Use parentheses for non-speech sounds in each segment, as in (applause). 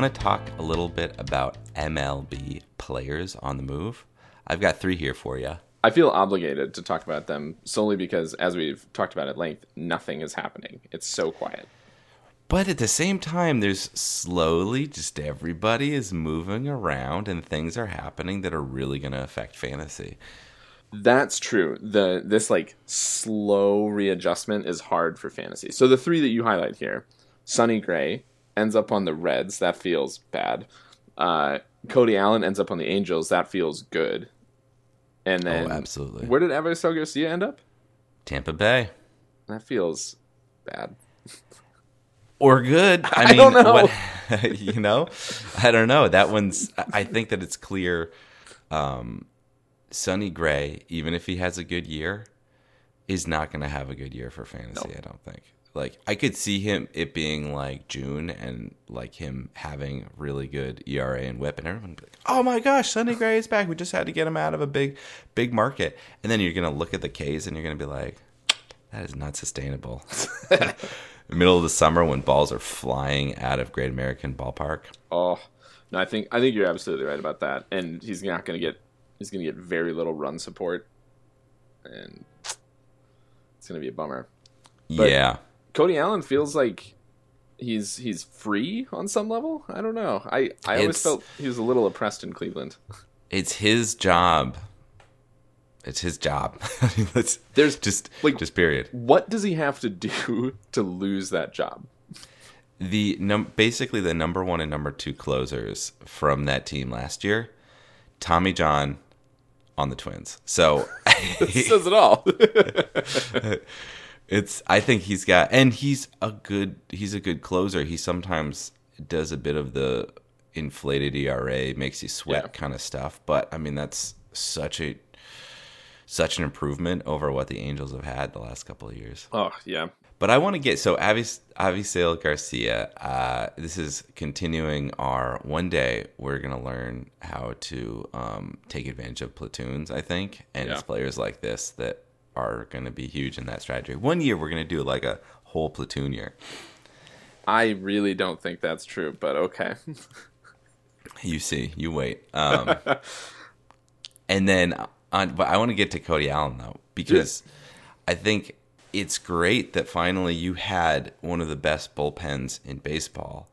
Want to talk a little bit about MLB players on the move? I've got three here for you. I feel obligated to talk about them solely because, as we've talked about at length, nothing is happening. It's so quiet. But at the same time, there's slowly just everybody is moving around and things are happening that are really going to affect fantasy. That's true. The this like slow readjustment is hard for fantasy. So the three that you highlight here, Sonny Gray ends up on the Reds. That feels bad. Uh, Cody Allen ends up on the Angels. That feels good. And then, oh, absolutely. Where did Avisail Garcia end up? Tampa Bay. That feels bad. Or good. (laughs) I, I mean, don't know. What, (laughs) you know, I don't know. That one's. I think that it's clear. Um, Sonny Gray, even if he has a good year, is not going to have a good year for fantasy. I don't think. Like I could see him it being like June and like him having really good ERA and WHIP, and everyone be like, "Oh my gosh, Sonny Gray is back! We just had to get him out of a big, big market." And then you're gonna look at the K's and you're gonna be like, "That is not sustainable." (laughs) Middle of the summer when balls are flying out of Great American Ballpark. Oh no, I think I think you're absolutely right about that. And he's not going to get he's going to get very little run support, and it's going to be a bummer. But yeah, Cody Allen feels like he's he's free on some level. I don't know. I I always It's- felt he was a little oppressed in Cleveland. it's his job. It's his job. (laughs) I mean, let's There's just like- just period. what does he have to do (laughs) to lose that job? the num- basically the number one and number two closers from that team last year, Tommy John on the Twins. So (laughs) says it all. It's I think he's got and he's a good he's a good closer. He sometimes does a bit of the inflated ERA, makes you sweat Yeah. kind of stuff. But I mean that's such a such an improvement over what the Angels have had the last couple of years. oh yeah, But I want to get so Avis Avisail Garcia. Uh, this is continuing our one day. We're gonna learn how to um, take advantage of platoons. I think, and it's players like this that are gonna be huge in that strategy. One year we're gonna do like a whole platoon year. I really don't think that's true, but okay. You see, you wait. Um, (laughs) and then on, but I want to get to Cody Allen though because I think it's great that finally you had one of the best bullpens in baseball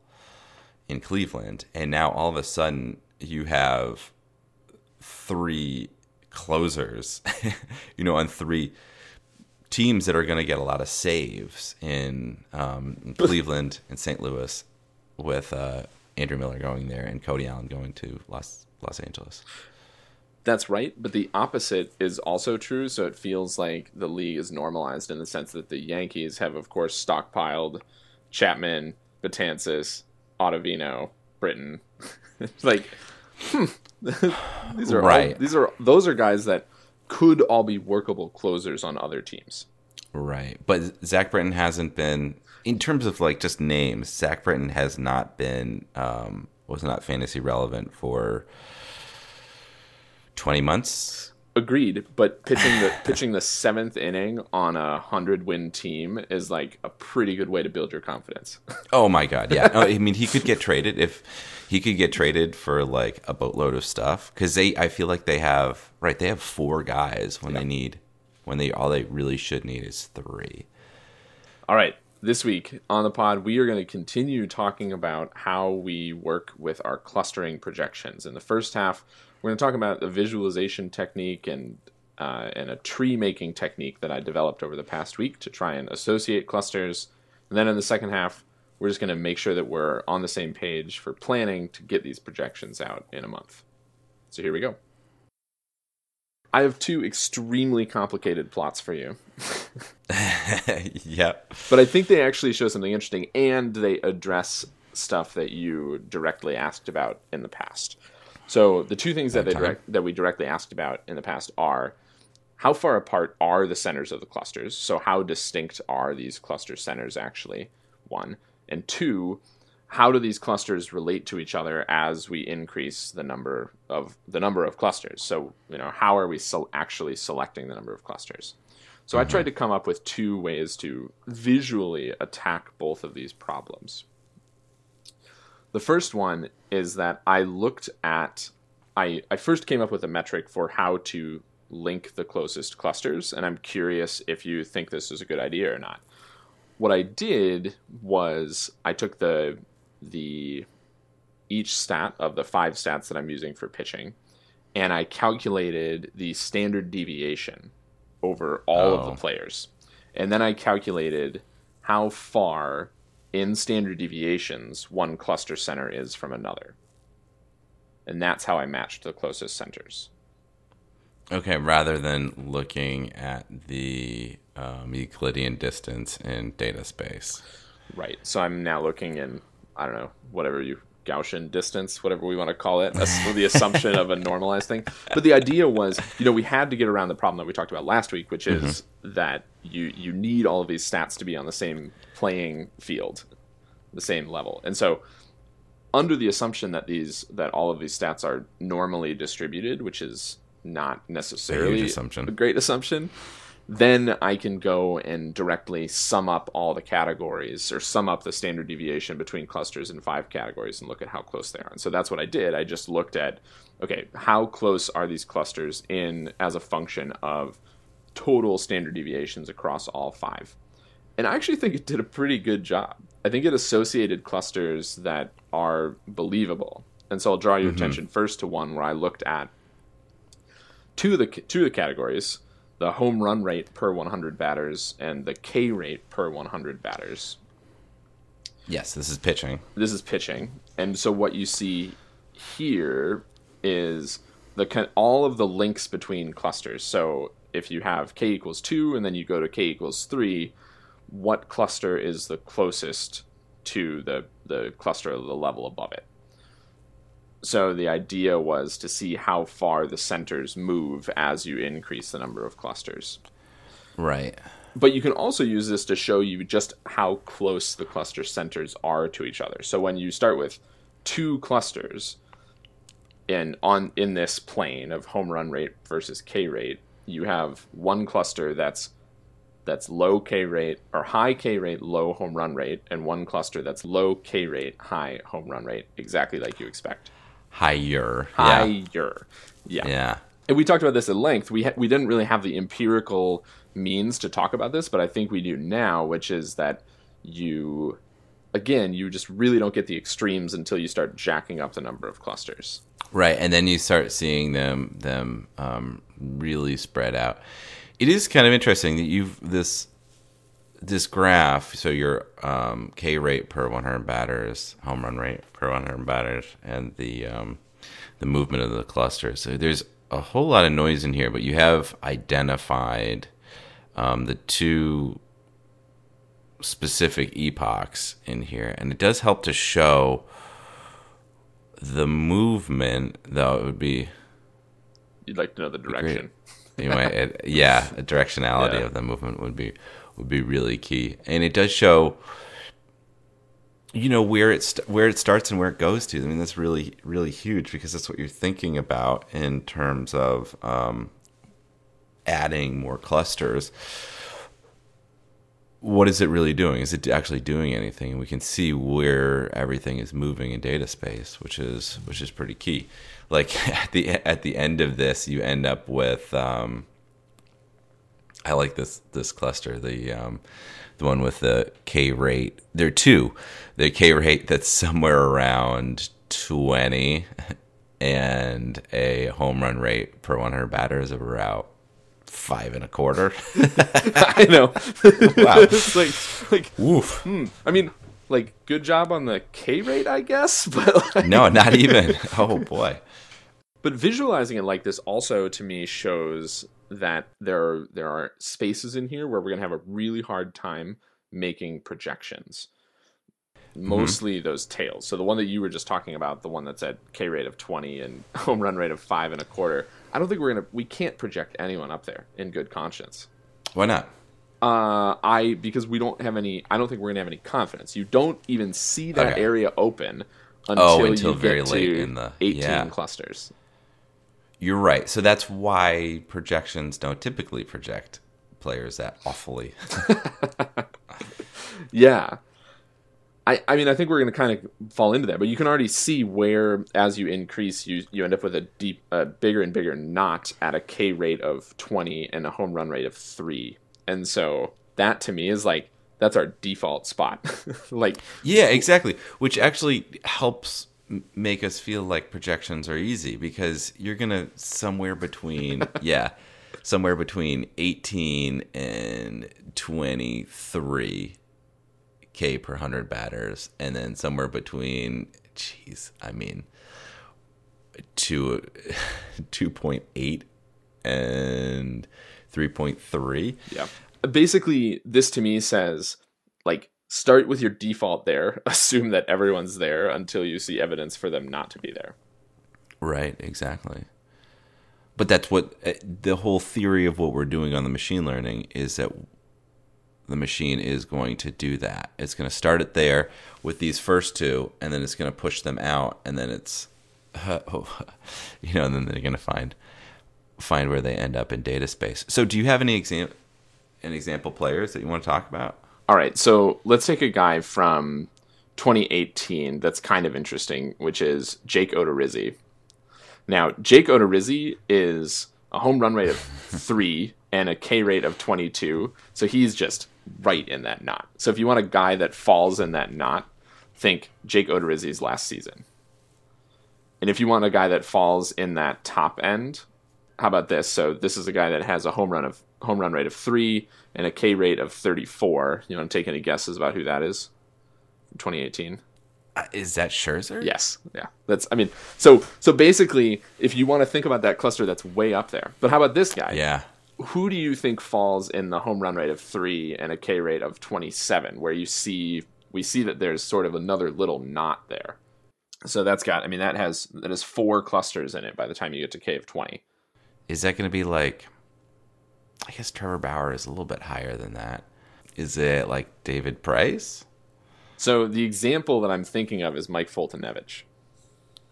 in Cleveland, and now all of a sudden you have three closers, (laughs) you know, on three teams that are going to get a lot of saves in, um, in (laughs) Cleveland and St. Louis, with uh, Andrew Miller going there and Cody Allen going to Los Los Angeles. That's right, but the opposite is also true. So it feels like the league is normalized in the sense that the Yankees have, of course, stockpiled Chapman, Betances, Ottavino, Britton. (laughs) like, hmm. (laughs) these are all- Right. these are those are guys that could all be workable closers on other teams. Right, but Zach Britton hasn't been in terms of like just names. Zach Britton has not been um, was not fantasy relevant for twenty months. Agreed, but pitching the pitching the seventh inning on a hundred win team is like a pretty good way to build your confidence. (laughs) Oh my god, yeah. No, I mean, he could get traded if he could get traded for like a boatload of stuff because they. I feel like they have right. They have four guys when they need when they all they really should need is three. All right, this week on the pod, we are going to continue talking about how we work with our clustering projections. In the first half, we're going to talk about a visualization technique and uh, and a tree making technique that I developed over the past week to try and associate clusters. And then in the second half, we're just going to make sure that we're on the same page for planning to get these projections out in a month. So here we go. I have two extremely complicated plots for you. (laughs) yep. But I think they actually show something interesting and they address stuff that you directly asked about in the past. So the two things that they direct, that we directly asked about in the past are how far apart are the centers of the clusters? So how distinct are these cluster centers actually? One and two, how do these clusters relate to each other as we increase the number of the number of clusters? So you know how are we so actually selecting the number of clusters? So mm-hmm. I tried to come up with two ways to visually attack both of these problems. The first one is that I looked at, I, I first came up with a metric for how to link the closest clusters, and I'm curious if you think this is a good idea or not. What I did was I took the the each stat of the five stats that I'm using for pitching, and I calculated the standard deviation over all oh. of the oh. players. And then I calculated how far in standard deviations one cluster center is from another. And that's how I matched the closest centers. Okay, rather than looking at the um, Euclidean distance in data space. Right. So I'm now looking in, I don't know, whatever you Gaussian distance, whatever we want to call it, the (laughs) assumption of a normalized thing. But the idea was, you know, we had to get around the problem that we talked about last week, which is mm-hmm. that you you need all of these stats to be on the same playing field, the same level. And so under the assumption that these that all of these stats are normally distributed, which is not necessarily a, assumption. a great assumption, then I can go and directly sum up all the categories or sum up the standard deviation between clusters in five categories and look at how close they are. And so that's what I did. I just looked at, okay, how close are these clusters in as a function of total standard deviations across all five? And I actually think it did a pretty good job. I think it associated clusters that are believable. And so I'll draw your mm-hmm. attention first to one where I looked at two of the two of the categories the home run rate per 100 batters and the K rate per 100 batters. Yes, this is pitching. This is pitching. And so what you see here is the all of the links between clusters. So if you have k equals 2 and then you go to k equals 3, what cluster is the closest to the the cluster of the level above it? So the idea was to see how far the centers move as you increase the number of clusters. Right. But you can also use this to show you just how close the cluster centers are to each other. So when you start with two clusters in on in this plane of home run rate versus K rate, you have one cluster that's that's low K rate or high K rate, low home run rate, and one cluster that's low K rate, high home run rate, exactly like you expect higher. Higher. Yeah. Yeah. And we talked about this at length. We ha- we didn't really have the empirical means to talk about this, but I think we do now, which is that you again, you just really don't get the extremes until you start jacking up the number of clusters. Right, and then you start seeing them them um, really spread out. It is kind of interesting that you've this this graph, so your um, K rate per 100 batters, home run rate per 100 batters, and the um, the movement of the cluster. So there's a whole lot of noise in here, but you have identified um, the two specific epochs in here, and it does help to show the movement. Though it would be, you'd like to know the direction. Might, it, yeah, a (laughs) directionality yeah. of the movement would be would be really key. And it does show, you know, where it st- where it starts and where it goes to. I mean, that's really really huge because that's what you're thinking about in terms of um, adding more clusters. What is it really doing? Is it actually doing anything? We can see where everything is moving in data space, which is which is pretty key. Like (laughs) at the at the end of this, you end up with um, I like this this cluster. The um, the one with the K rate. There are two. The K rate that's somewhere around twenty, and a home run rate per one hundred batters of about five and a quarter. (laughs) (laughs) I know. wow. (laughs) it's like like woof. Hmm. I mean, like good job on the K rate, I guess, but like... no, not even. Oh boy. But visualizing it like this also to me shows that there are, there are spaces in here where we're going to have a really hard time making projections. Mostly mm-hmm. those tails. So the one that you were just talking about, the one that's at K rate of 20 and home run rate of five and a quarter, I don't think we're to, we can't project anyone up there in good conscience. Why not? Uh, I because we don't have any. I don't think we're gonna have any confidence. You don't even see that okay. area open until, oh, until you very get late to in the 18 yeah. clusters. You're right. So that's why projections don't typically project players that awfully. (laughs) yeah. I, I mean I think we're going to kind of fall into that, but you can already see where as you increase you you end up with a deep a bigger and bigger knot at a K rate of 20 and a home run rate of 3. And so that to me is like that's our default spot. (laughs) like Yeah, exactly, which actually helps make us feel like projections are easy because you're gonna somewhere between (laughs) yeah somewhere between 18 and 23 k per 100 batters and then somewhere between jeez i mean 2 (laughs) 2.8 and 3.3 yeah basically this to me says like start with your default there, (laughs) assume that everyone's there until you see evidence for them not to be there. Right, exactly. But that's what uh, the whole theory of what we're doing on the machine learning is that the machine is going to do that. It's going to start it there with these first two, and then it's going to push them out, and then it's, uh, (laughs) oh, you know, and then they're going to find find where they end up in data space. So, do you have any example, an example players that you want to talk about? All right, so let's take a guy from 2018 that's kind of interesting, which is Jake Odorizzi. Now, Jake Odorizzi is a home run rate of (laughs) three and a K rate of 22, so he's just right in that knot. So if you want a guy that falls in that knot, think Jake Odorizzi's last season. And if you want a guy that falls in that top end, how about this? So this is a guy that has a home run of home run rate of three and a K rate of 34. You want to take any guesses about who that is? 2018. Uh, is that Scherzer? Yes. Yeah. That's. I mean, so so basically, if you want to think about that cluster, that's way up there. But how about this guy? Yeah. Who do you think falls in the home run rate of three and a K rate of 27, where you see we see that there's sort of another little knot there. So that's got. I mean, that has that has four clusters in it by the time you get to K of 20. Is that going to be like I guess Trevor Bauer is a little bit higher than that. Is it like David Price? So the example that I'm thinking of is Mike Foltynewicz.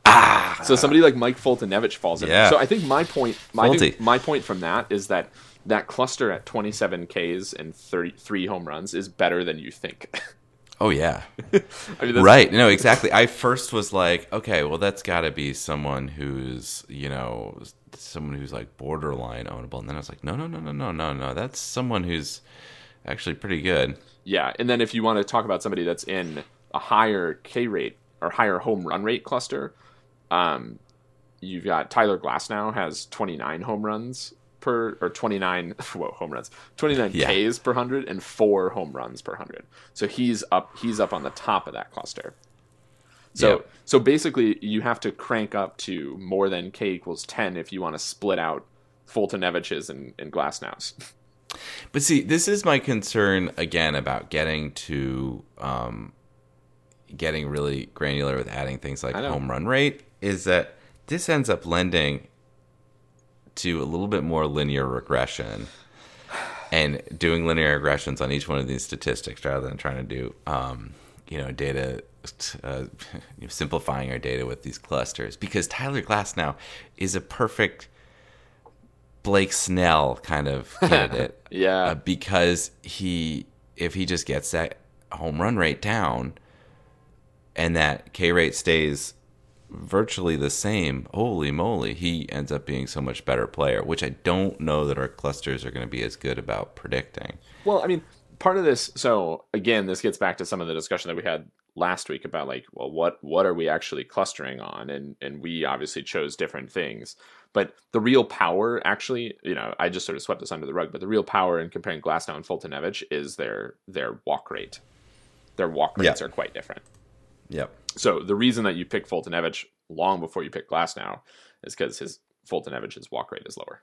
Ah, so somebody like Mike Foltynewicz falls in. Yeah. So I think my point, my, think my point from that is that that cluster at 27 Ks and 33 home runs is better than you think. (laughs) Oh yeah, (laughs) I mean, right. No, exactly. I first was like, okay, well, that's got to be someone who's you know someone who's like borderline ownable, and then I was like, no, no, no, no, no, no, no. That's someone who's actually pretty good. Yeah, and then if you want to talk about somebody that's in a higher K rate or higher home run rate cluster, um, you've got Tyler Glasnow has 29 home runs per or 29 (laughs) whoa home runs 29 yeah. Ks per 100 and 4 home runs per 100. So he's up he's up on the top of that cluster. So so basically you have to crank up to more than K equals 10 if you want to split out Foltynewicz's and, and Glasnow's. (laughs) But see, this is my concern again about getting to um, getting really granular with adding things like home run rate is that this ends up lending to a little bit more linear regression and doing linear regressions on each one of these statistics rather than trying to do um, you know data uh, simplifying our data with these clusters because Tyler Glasnow is a perfect Blake Snell kind of (laughs) candidate. yeah, uh, because he if he just gets that home run rate down and that K rate stays virtually the same, holy moly, he ends up being so much better player, which I don't know that our clusters are going to be as good about predicting. Well, I mean, part of this so again, this gets back to some of the discussion that we had last week about like, well, what what are we actually clustering on? And and we obviously chose different things. But the real power actually, you know, I just sort of swept this under the rug, but the real power in comparing Glasnow and Foltynewicz is their their walk rate. Their walk rates are quite different. Yep. So the reason that you pick Foltynewicz long before you pick Glasnow is because his Foltynewicz's walk rate is lower.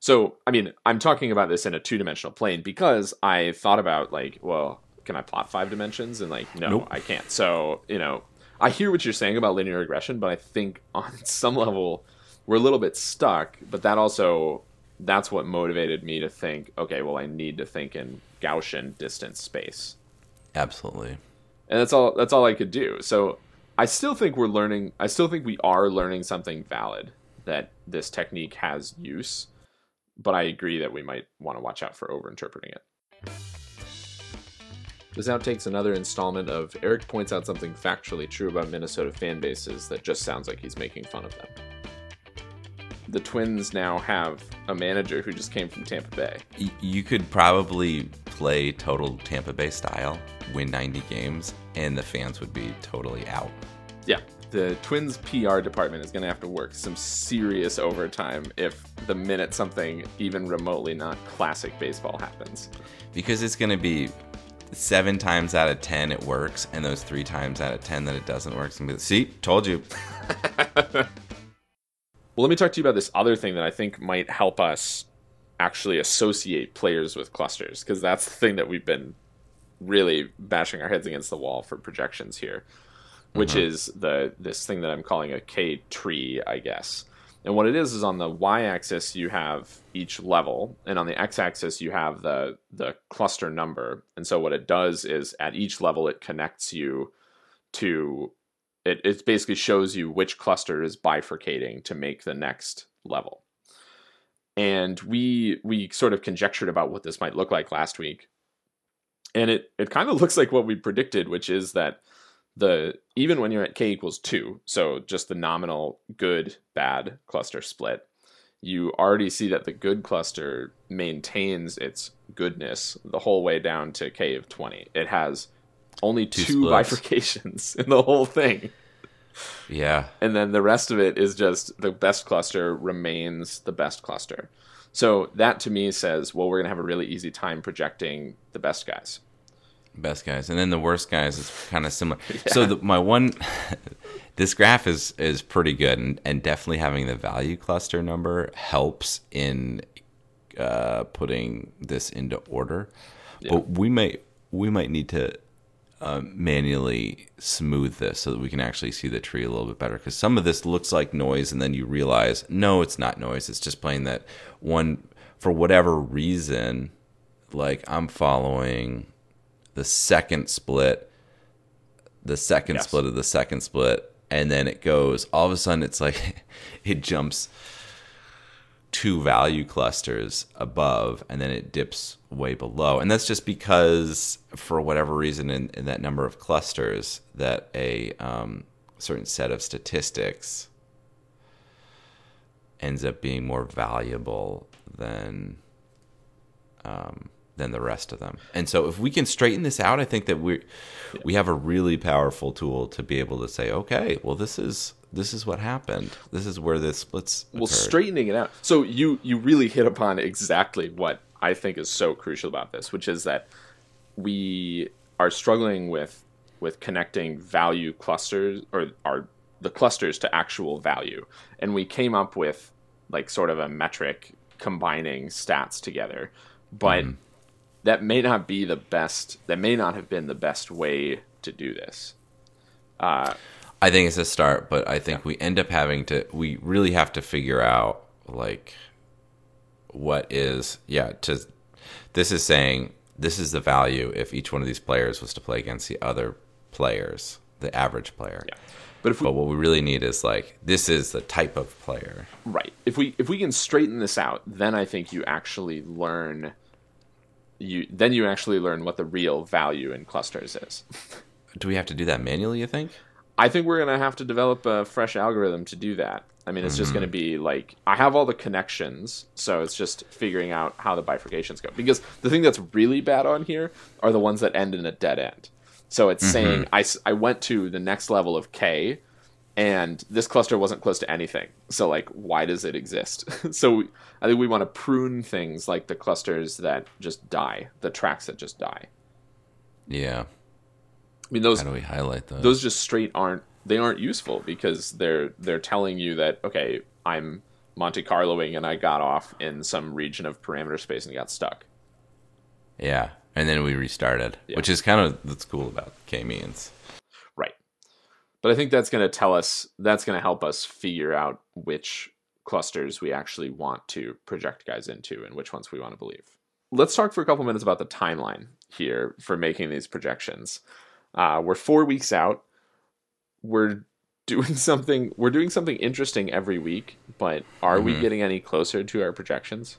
So, I mean, I'm talking about this in a two dimensional plane because I thought about like, well, can I plot five dimensions? And like, no, nope. I can't. So, you know, I hear what you're saying about linear regression, but I think (laughs) on some level we're a little bit stuck. But that also that's what motivated me to think, okay, well, I need to think in Gaussian distance space. Absolutely. And that's all. That's all I could do. So I still think we're learning. I still think we are learning something valid that this technique has use but I agree that we might want to watch out for overinterpreting it. This outtakes another installment of Eric points out something factually true about Minnesota fan bases that just sounds like he's making fun of them. The Twins now have a manager who just came from Tampa Bay. You could probably play total Tampa Bay style, win 90 games, and the fans would be totally out. Yeah, the Twins PR department is going to have to work some serious overtime if the minute something even remotely not classic baseball happens. Because it's going to be seven times out of ten it works, and those three times out of ten that it doesn't work, be, see, told you. (laughs) well, let me talk to you about this other thing that I think might help us actually associate players with clusters, because that's the thing that we've been really bashing our heads against the wall for projections here which mm-hmm. is the this thing that I'm calling a K tree, I guess. And what it is is on the y-axis you have each level, and on the x-axis you have the the cluster number. And so what it does is at each level it connects you to it. It basically shows you which cluster is bifurcating to make the next level. And we we sort of conjectured about what this might look like last week, and it it kind of (laughs) looks like what we predicted, which is that the even when you're at k equals 2 so just the nominal good bad cluster split you already see that the good cluster maintains its goodness the whole way down to k of 20 it has only two, two bifurcations (laughs) in the whole thing. Yeah. And then the rest of it is just the best cluster remains the best cluster so that to me says well we're going to have a really easy time projecting the best guys best guys, and then the worst guys is kind of similar. (laughs) Yeah. So the, my one, (laughs) this graph is is pretty good, and, and definitely having the value cluster number helps in uh, putting this into order. Yeah. But we might we might need to uh, manually smooth this so that we can actually see the tree a little bit better. Because some of this looks like noise, and then you realize no, it's not noise. It's just playing that one for whatever reason. Like I'm following the second split, the second yes. split of the second split, and then it goes. All of a sudden, it's like (laughs) it jumps two value clusters above, and then it dips way below. And that's just because, for whatever reason, in, in that number of clusters, that a um, certain set of statistics ends up being more valuable than um, than the rest of them. And so if we can straighten this out, I think that we we have a really powerful tool to be able to say, okay, well this is this is what happened. This is where this splits. Well, straightening it out. So you you really hit upon exactly what I think is so crucial about this, which is that we are struggling with with connecting value clusters or our the clusters to actual value. And we came up with like sort of a metric combining stats together. But mm that may not be the best. That may not have been the best way to do this. Uh, I think it's a start, but I think yeah. we end up having to. We really have to figure out like what is yeah. To this is saying this is the value if each one of these players was to play against the other players, the average player. Yeah. But if we, but what we really need is like this is the type of player. Right. If we if we can straighten this out, then I think you actually learn you then you actually learn what the real value in clusters is. (laughs) do we have to do that manually? You think? I think we're gonna have to develop a fresh algorithm to do that. I mean, it's mm-hmm. just gonna be like I have all the connections, so it's just figuring out how the bifurcations go. Because the thing that's really bad on here are the ones that end in a dead end. So it's mm-hmm. saying I, I went to the next level of k, and this cluster wasn't close to anything. So like, why does it exist? (laughs) so I think we want to prune things like the clusters that just die, the tracks that just die. Yeah. I mean those. How do we highlight those? Those just straight aren't they aren't useful because they're they're telling you that okay, I'm Monte Carloing and I got off in some region of parameter space and got stuck. Yeah, and then we restarted, Yeah. which is kind of that's cool about k-means. Right. But I think that's going to tell us that's going to help us figure out which clusters we actually want to project guys into and which ones we want to believe. Let's talk for a couple minutes about the timeline here for making these projections. Uh, we're four weeks out. We're doing (laughs) something. We're doing something interesting every week, but are we getting any closer to our projections?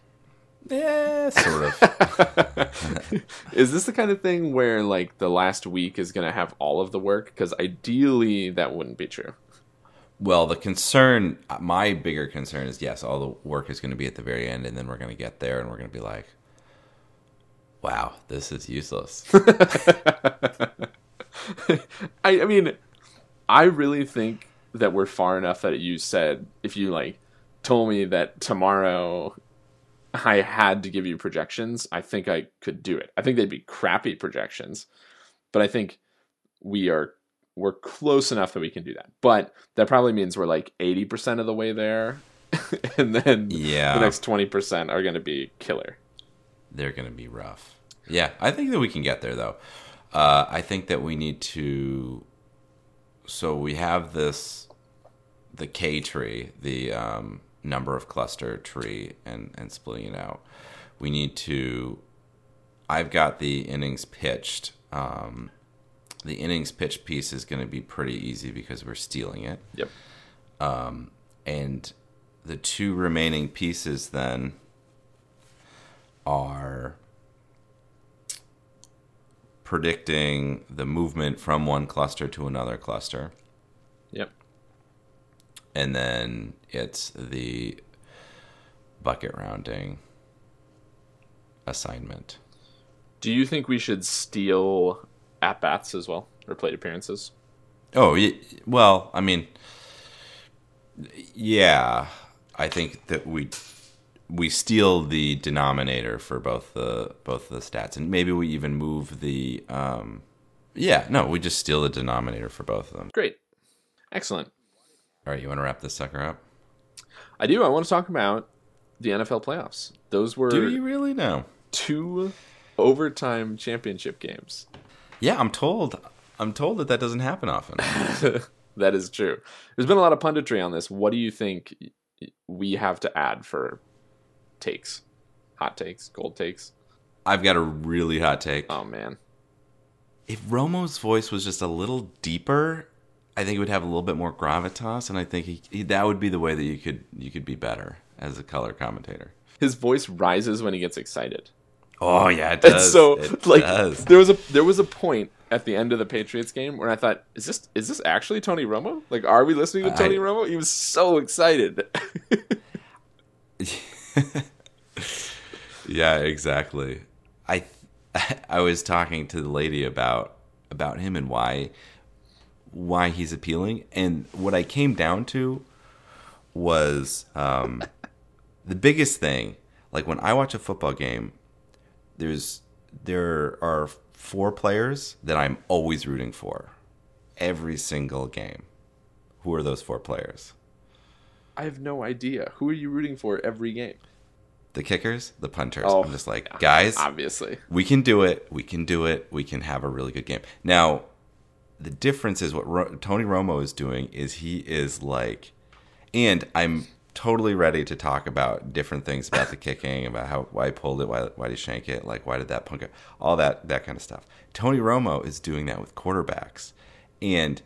Yeah, sort of. (laughs) (laughs) is this the kind of thing where like the last week is going to have all of the work? Because ideally, that wouldn't be true. well, the concern, my bigger concern is yes, all the work is going to be at the very end, and then we're going to get there, and we're going to be like, "Wow, this is useless." (laughs) I, I mean, I really think that we're far enough that you said if you like told me that tomorrow I had to give you projections, I think I could do it. I think they'd be crappy projections, but I think we are we're close enough that we can do that. But that probably means we're like 80% of the way there (laughs) and then Yeah. the next 20% are going to be killer. They're going to be rough. Yeah, I think that we can get there though. Uh, I think that we need to. So we have this, the K tree, the um, number of cluster tree, and and splitting it out. We need to. I've got the innings pitched. Um, the innings pitched piece is going to be pretty easy because we're stealing it, Yep. and the two remaining pieces then are predicting the movement from one cluster to another cluster Yep. and then it's the bucket rounding assignment Do you think we should steal at bats as well or plate appearances? oh well i mean yeah i think that we we steal the denominator for both the both the stats and maybe we even move the um yeah no we just steal the denominator for both of them Great. Excellent. all right you want to wrap this sucker up I do. I want to talk about the NFL playoffs. Those were do you really know two overtime championship games. yeah i'm told i'm told that that doesn't happen often (laughs) that is true. There's been a lot of punditry on this. What do you think we have to add for takes? Hot takes, cold takes. i've got a really hot take Oh man. if romo's voice was just a little deeper i think it would have a little bit more gravitas and i think he, he, that would be the way that you could you could be better as a color commentator His voice rises when he gets excited. oh yeah it (laughs) And so it like does. there was a there was a point at the end of the Patriots game where I thought, is this is this actually Tony Romo? Like are we listening to Tony I- Romo? He was so excited. (laughs) (laughs) yeah exactly i (laughs) i was talking to the lady about about him and why why he's appealing and what i came down to was um (laughs) the biggest thing like when i watch a football game there's there are four players that i'm always rooting for every single game who are those four players I have no idea. Who are you rooting for every game? The kickers the punters Oh, i'm just like guys Obviously. we can do it. We can do it. We can have a really good game. Now, the difference is what Ro- Tony Romo is doing is he is like, and I'm totally ready to talk about different things about the kicking, about how why he pulled it, why why did he shank it, like why did that punk it, all that that kind of stuff. Tony Romo is doing that with quarterbacks, and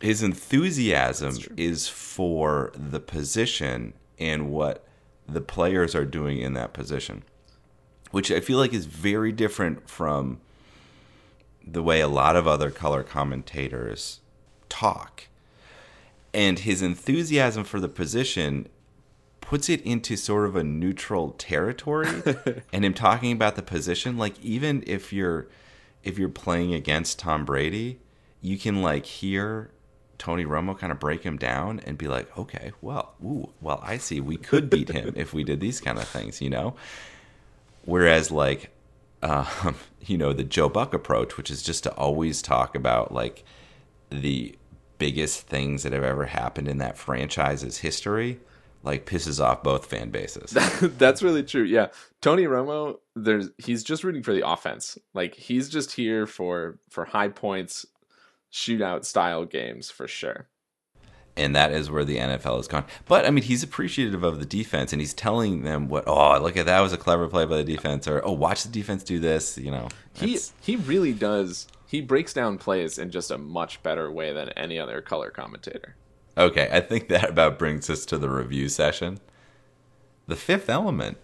his enthusiasm is for the position and what the players are doing in that position which I feel like is very different from the way a lot of other color commentators talk. And his enthusiasm for the position puts it into sort of a neutral territory (laughs) and him talking about the position like even if you're if you're playing against Tom Brady, you can like hear Tony Romo kind of break him down and be like, "Okay, well, ooh, well, I see we could beat him if we did these kind of things, you know?" Whereas, like, um, (laughs) you know, the Joe Buck approach, which is just to always talk about like the biggest things that have ever happened in that franchise's history like pisses off both fan bases. (laughs) That's really true. Yeah. Tony Romo, there's he's just rooting for the offense. Like he's just here for for high points shootout style games for sure. And that is where the NFL has gone. But I mean, he's appreciative of the defense, and he's telling them what. Oh, look at that was a clever play by the defense, or oh, watch the defense do this. You know, he he really does. He breaks down plays in just a much better way than any other color commentator. Okay, I think that about brings us to the review session. The Fifth Element.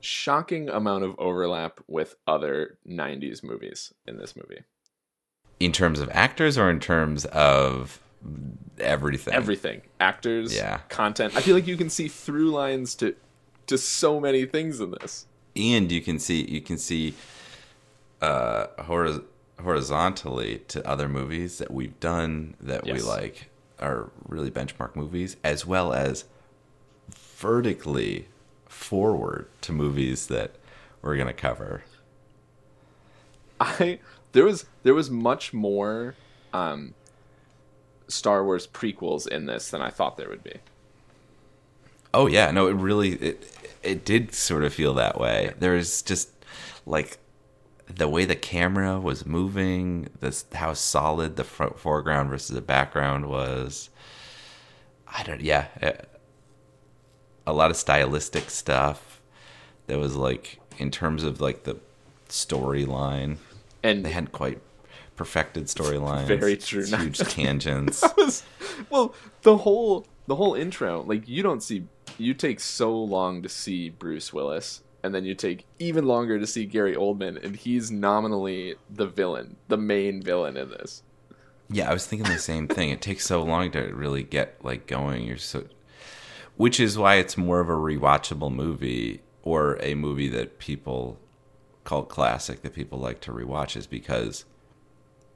Shocking amount of overlap with other 90s movies in this movie. In terms of actors or in terms of everything? Everything. Actors, yeah. content. I feel like you can see through lines to to so many things in this. And you can see you can see uh horiz- horizontally to other movies that we've done that yes. we like are really benchmark movies, as well as vertically forward to movies that we're gonna cover. I there was there was much more um, Star Wars prequels in this than I thought there would be. Oh yeah, no, it really it it did sort of feel that way. There was just like the way the camera was moving, this how solid the front foreground versus the background was. I don't, yeah, eh, a lot of stylistic stuff. That was like in terms of like the storyline, and they hadn't quite perfected storylines. Very true. Huge (laughs) tangents. was, well, the whole the whole intro, like you don't see, you take so long to see Bruce Willis and then you take even longer to see Gary Oldman, and he's nominally the villain, the main villain in this. Yeah, I was thinking the same thing. It takes so long to really get like going. You're so, which is why it's more of a rewatchable movie or a movie that people call classic that people like to rewatch is because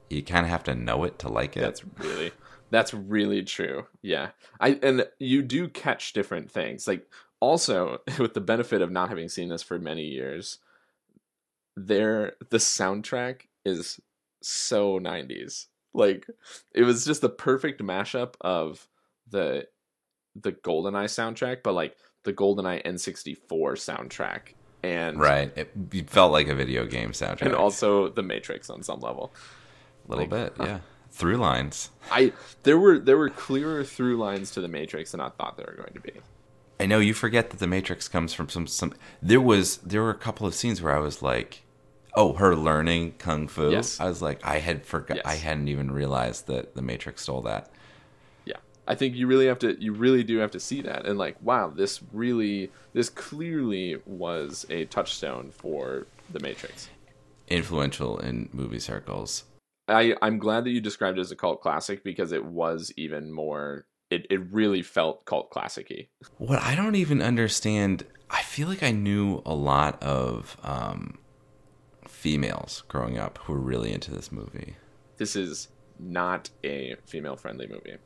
you kind of have to know it to like it. That's really that's really true. Yeah. I and you do catch different things. Like also (laughs) with the benefit of not having seen this for many years there the soundtrack is so 90s like it was just the perfect mashup of the the goldeneye soundtrack but like the goldeneye n64 soundtrack and right it, felt like a video game soundtrack and also the matrix on some level a little like, bit yeah through lines i there were there were clearer through lines to the matrix than i thought there were going to be I know you forget that the Matrix comes from some some. There was there were a couple of scenes where I was like, "Oh, her learning kung fu." Yes. I was like, I had forgot. Yes. I hadn't even realized that the Matrix stole that. I think you really have to. You really do have to see that and like, wow, this really, this clearly was a touchstone for the Matrix. Influential in movie circles. I I'm glad that you described it as a cult classic because it was even more it, it really felt cult classicy. What I don't even understand, I feel like I knew a lot of um, females growing up who were really into this movie. This is not a female friendly movie.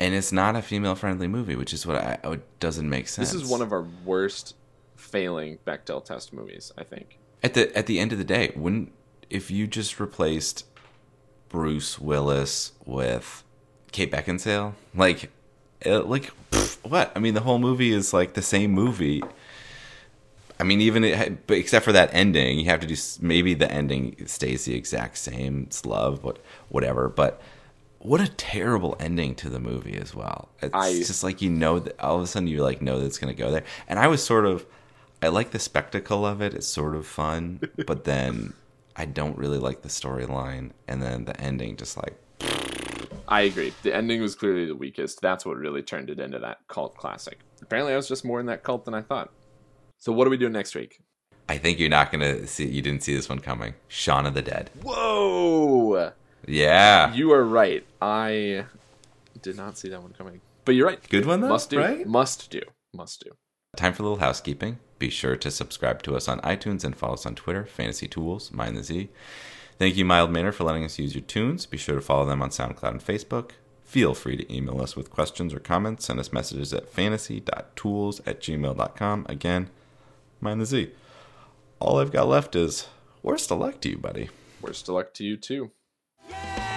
And it's not a female friendly movie, which is what I what doesn't make sense. This is one of our worst failing Bechdel test movies, I think. At the at the end of the day, wouldn't if you just replaced Bruce Willis with Kate Beckinsale. Like, it, like pff, what? I mean, the whole movie is like the same movie. I mean, even it, but except for that ending, you have to do maybe the ending stays the exact same. It's love, but whatever. But what a terrible ending to the movie as well. It's I, just like you know that all of a sudden you like know that it's going to go there. And I was sort of, I like the spectacle of it. It's sort of fun, (laughs) but then I don't really like the storyline. And then the ending just like I agree. The ending was clearly the weakest. That's what really turned it into that cult classic. Apparently, I was just more in that cult than I thought. So, what are we doing next week? I think you're not gonna see. You didn't see this one coming. Shaun of the Dead. Whoa. Yeah. You are right. I did not see that one coming. But you're right. Good one though. Must do. Right? Must do. Must do. Time for a little housekeeping. Be sure to subscribe to us on iTunes and follow us on Twitter, Fantasy Tools, Mind the Z. Thank you, Mild Manner, for letting us use your tunes. Be sure to follow them on SoundCloud and Facebook. Feel free to email us with questions or comments. Send us messages at fantasy.tools at gmail.com. Again, mind the Z. All I've got left is worst of luck to you, buddy. Worst of luck to you, too. Yeah!